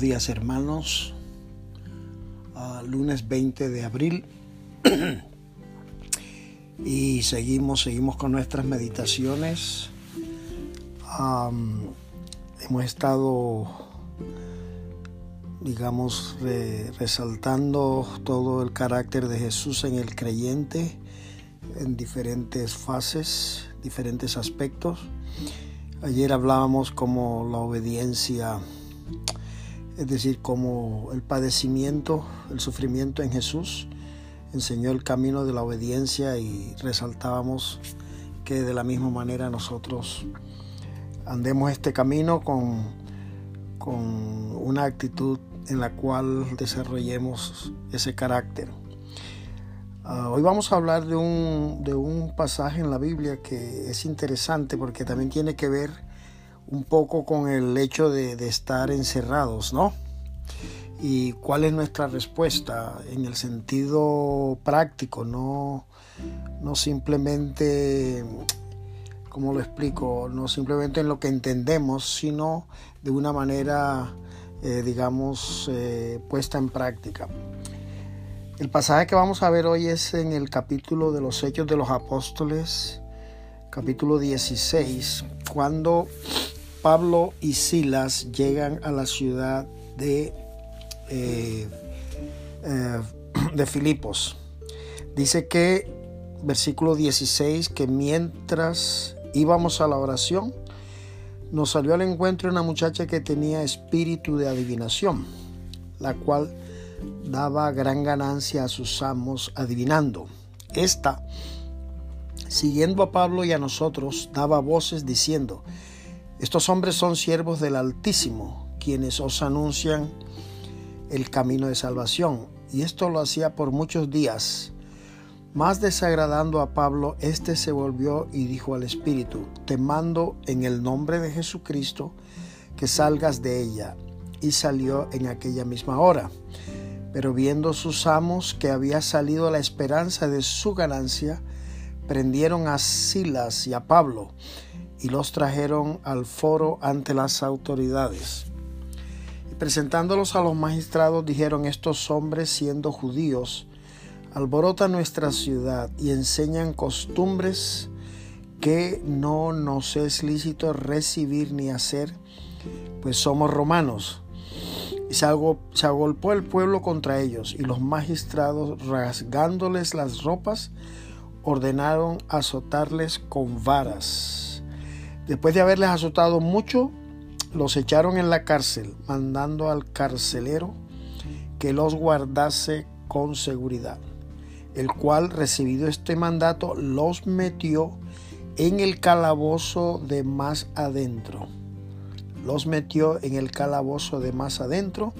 Días hermanos. Uh, lunes 20 de abril. y seguimos, seguimos con nuestras meditaciones. Hemos estado, digamos, re, resaltando todo el carácter de Jesús en el creyente en diferentes fases, diferentes aspectos. Ayer hablábamos como la obediencia, es decir, como el padecimiento, el sufrimiento en Jesús enseñó el camino de la obediencia y resaltábamos que de la misma manera nosotros andemos este camino con, con una actitud en la cual desarrollemos ese carácter. Uh, hoy vamos a hablar de un, de un, pasaje en la Biblia que es interesante porque también tiene que ver un poco con el hecho de, estar encerrados, ¿no? Y cuál es nuestra respuesta en el sentido práctico, no, no simplemente, ¿cómo lo explico? No simplemente en lo que entendemos, sino de una manera, eh, digamos, eh, puesta en práctica. El pasaje que vamos a ver hoy es en el capítulo de los Hechos de los Apóstoles, capítulo 16, cuando Pablo y Silas llegan a la ciudad de, eh, eh, de Filipos. Dice que, versículo 16, que mientras íbamos a la oración, nos salió al encuentro una muchacha que tenía espíritu de adivinación, la cual daba gran ganancia a sus amos adivinando. Esta, siguiendo a Pablo y a nosotros, daba voces diciendo, estos hombres son siervos del Altísimo, quienes os anuncian el camino de salvación. Y esto lo hacía por muchos días. Más desagradando a Pablo, éste se volvió y dijo al Espíritu, te mando en el nombre de Jesucristo que salgas de ella. Y salió en aquella misma hora. Pero viendo sus amos que había salido la esperanza de su ganancia, prendieron a Silas y a Pablo y los trajeron al foro ante las autoridades. Y presentándolos a los magistrados dijeron, estos hombres siendo judíos, alborotan nuestra ciudad y enseñan costumbres que no nos es lícito recibir ni hacer, pues somos romanos y se, agolpó el pueblo contra ellos, y los magistrados, rasgándoles las ropas, ordenaron azotarles con varas. Después de haberles azotado mucho, los echaron en la cárcel, mandando al carcelero que los guardase con seguridad, el cual, recibido este mandato, los metió en el calabozo de más adentro los metió en el calabozo de más adentro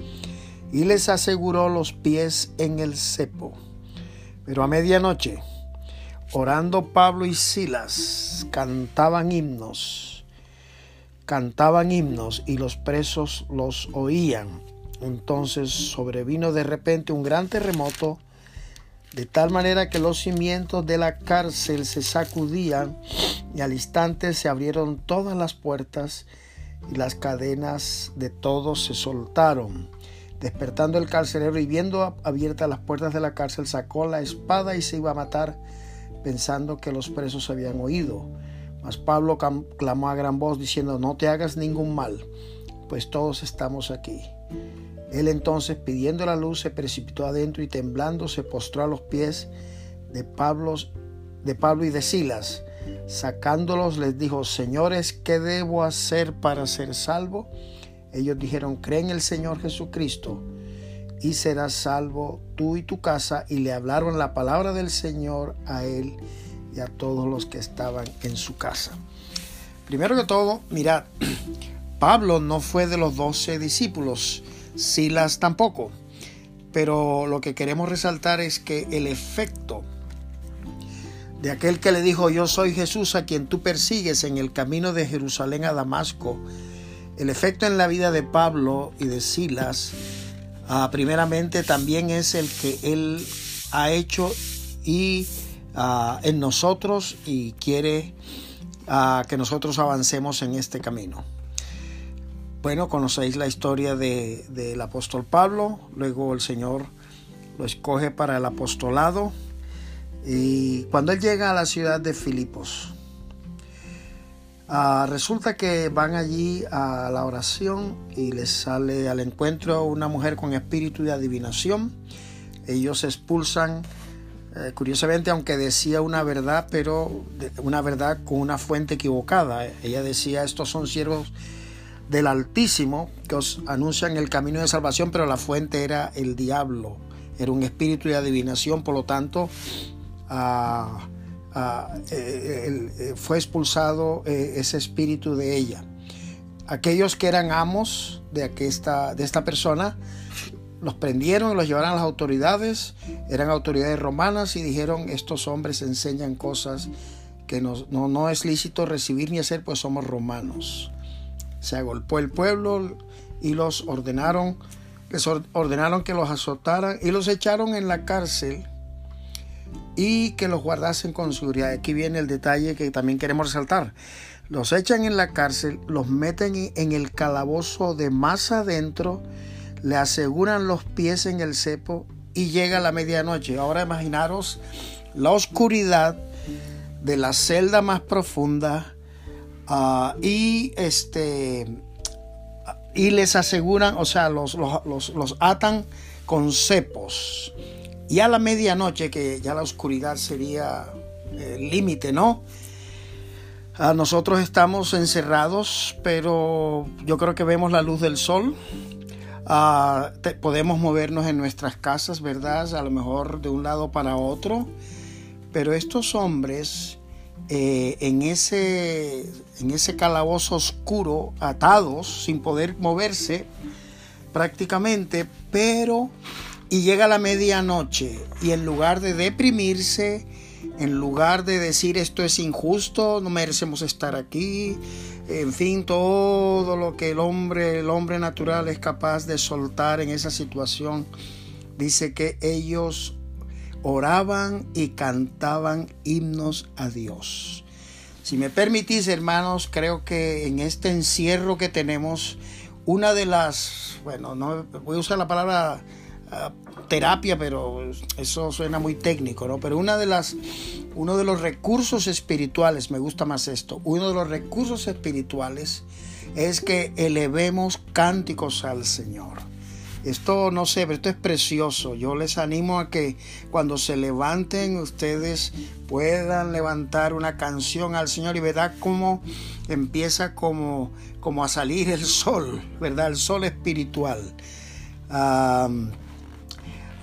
y les aseguró los pies en el cepo. Pero a medianoche, orando Pablo y Silas, cantaban himnos, cantaban himnos y los presos los oían. Entonces sobrevino de repente un gran terremoto, de tal manera que los cimientos de la cárcel se sacudían y al instante se abrieron todas las puertas y las cadenas de todos se soltaron. Despertando el carcelero y viendo abiertas las puertas de la cárcel, sacó la espada y se iba a matar, pensando que los presos habían oído. Mas Pablo clamó a gran voz diciendo, no te hagas ningún mal, pues todos estamos aquí. Él entonces, pidiendo la luz, se precipitó adentro y temblando se postró a los pies de Pablo, y de Silas Sacándolos les dijo, señores, ¿qué debo hacer para ser salvo? Ellos dijeron, cree en el Señor Jesucristo y serás salvo tú y tu casa. Y le hablaron la palabra del Señor a él y a todos los que estaban en su casa. Primero que todo, mirad, Pablo no fue de los doce discípulos, Silas tampoco. Pero lo que queremos resaltar es que el efecto de aquel que le dijo, yo soy Jesús a quien tú persigues en el camino de Jerusalén a Damasco, el efecto en la vida de Pablo y de Silas, ah, primeramente también es el que él ha hecho y ah, en nosotros y quiere ah, que nosotros avancemos en este camino. bueno, conocéis la historia del apóstol Pablo, luego el Señor lo escoge para el apostolado y cuando él llega a la ciudad de Filipos, ah, resulta que van allí a la oración y les sale al encuentro una mujer con espíritu de adivinación. Ellos expulsan, eh, curiosamente, aunque decía una verdad, pero una verdad con una fuente equivocada. Ella decía, estos son siervos del Altísimo que os anuncian el camino de salvación, pero la fuente era el diablo, era un espíritu de adivinación, por lo tanto eh, fue expulsado eh, ese espíritu de ella. Aquellos que eran amos de, esta, de esta persona los prendieron y los llevaron a las autoridades, eran autoridades romanas y dijeron, estos hombres enseñan cosas que no, es lícito recibir ni hacer, pues somos romanos se agolpó el pueblo y los ordenaron, ordenaron que los azotaran y los echaron en la cárcel y que los guardasen con seguridad. Aquí viene el detalle que también queremos resaltar. Los echan en la cárcel, los meten en el calabozo de más adentro, le aseguran los pies en el cepo y llega la medianoche. Ahora imaginaros la oscuridad de la celda más profunda, Ah, y este y les aseguran, o sea, los, los, atan con cepos. Y a la medianoche, que ya la oscuridad sería el límite, ¿no? A ah, nosotros estamos encerrados, pero yo creo que vemos la luz del sol. Ah, podemos movernos en nuestras casas, ¿verdad? A lo mejor de un lado para otro. Pero estos hombres eh, en, ese, en ese calabozo oscuro, atados, sin poder moverse prácticamente, pero y llega la medianoche y en lugar de deprimirse, en lugar de decir esto es injusto, no merecemos estar aquí, en fin, todo lo que el hombre, el hombre natural es capaz de soltar en esa situación, dice que ellos oraban y cantaban himnos a Dios. Si me permitís, hermanos, creo que en este encierro que tenemos, una de las, bueno, no voy a usar la palabra ah, terapia, pero eso suena muy técnico, ¿no? Pero una de las, uno de los recursos espirituales, me gusta más esto, uno de los recursos espirituales es que elevemos cánticos al Señor. Esto no sé, pero esto es precioso. Yo les animo a que cuando se levanten ustedes puedan levantar una canción al Señor y verá cómo empieza como, como a salir el sol, ¿verdad? El sol espiritual.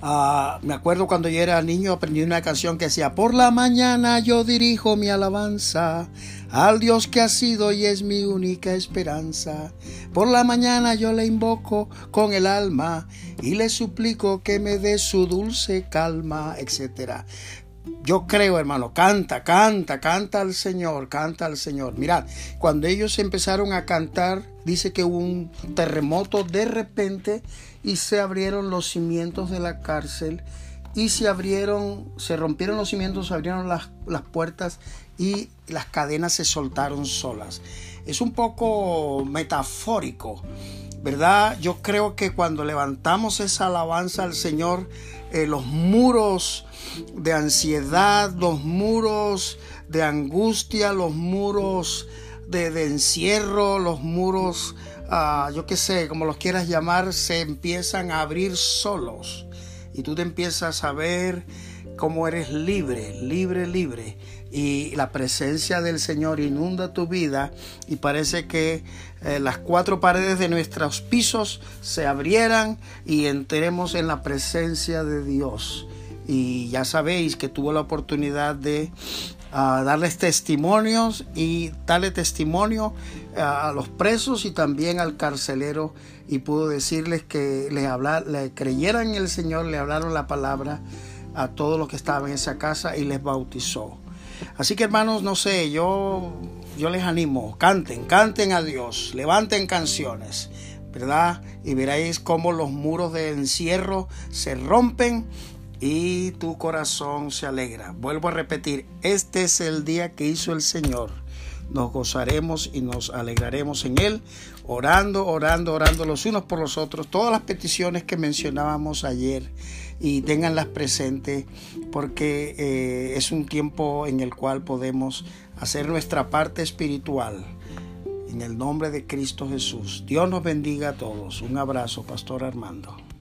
Ah, me acuerdo cuando yo era niño aprendí una canción que decía, por la mañana yo dirijo mi alabanza al Dios que ha sido y es mi única esperanza. Por la mañana yo le invoco con el alma y le suplico que me dé su dulce calma, etc. Yo creo, hermano, canta, canta, canta al Señor, canta al Señor. Mirad, cuando ellos empezaron a cantar, dice que un terremoto de repente y se abrieron los cimientos de la cárcel y se abrieron, se rompieron los cimientos, se abrieron las, las puertas y las cadenas se soltaron solas. Es un poco metafórico, ¿verdad? Yo creo que cuando levantamos esa alabanza al Señor, eh, los muros de ansiedad, los muros de angustia, los muros de, encierro, los muros, ah, yo qué sé, como los quieras llamar, se empiezan a abrir solos. Y tú te empiezas a ver cómo eres libre, libre, libre. Y la presencia del Señor inunda tu vida y parece que eh, las cuatro paredes de nuestros pisos se abrieran y entremos en la presencia de Dios. Y ya sabéis que tuvo la oportunidad de ah, darles testimonios y darle testimonio ah, a los presos y también al carcelero y pudo decirles que le, hablar, le creyeran en el Señor, le hablaron la palabra a todos los que estaban en esa casa y les bautizó. Así que hermanos, no sé, yo, yo les animo, canten, canten a Dios, levanten canciones, ¿verdad? Y veréis cómo los muros de encierro se rompen y tu corazón se alegra. Vuelvo a repetir, este es el día que hizo el Señor nos gozaremos y nos alegraremos en Él, orando, orando, orando los unos por los otros. Todas las peticiones que mencionábamos ayer y tenganlas presentes porque eh, es un tiempo en el cual podemos hacer nuestra parte espiritual. En el nombre de Cristo Jesús. Dios nos bendiga a todos. Un abrazo, Pastor Armando.